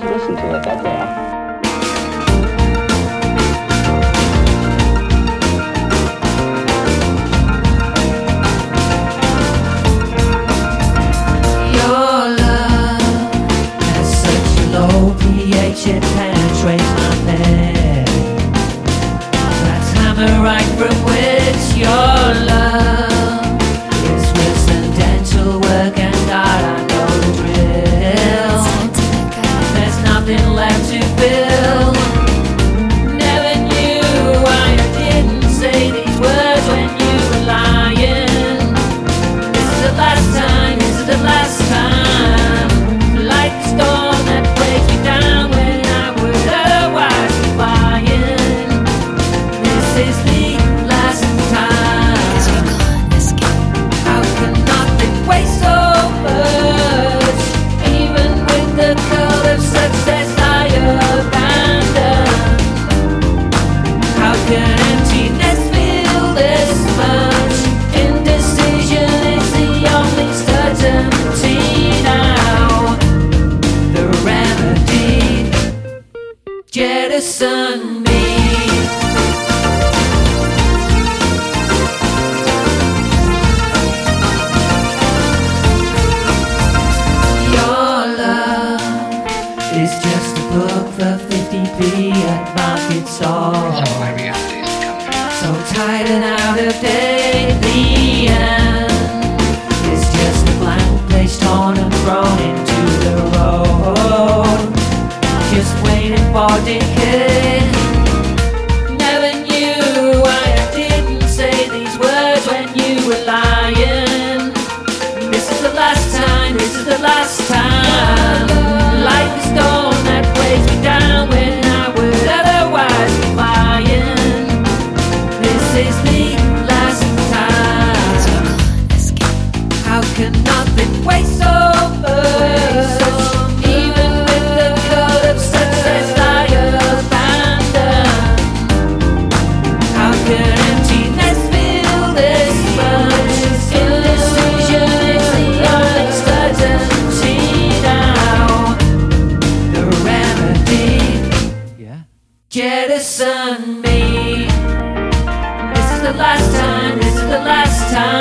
people to listen to it. That's all. It penetrates my bed. That's Hammerite from which you're. listen me. It's just a book for 50p at market stall. So tight and out of date, the. nobody cared. Never knew why I didn't say these words when you were lying. This is the last time, this is the last time. jettison me. This is the last time, this is the last time.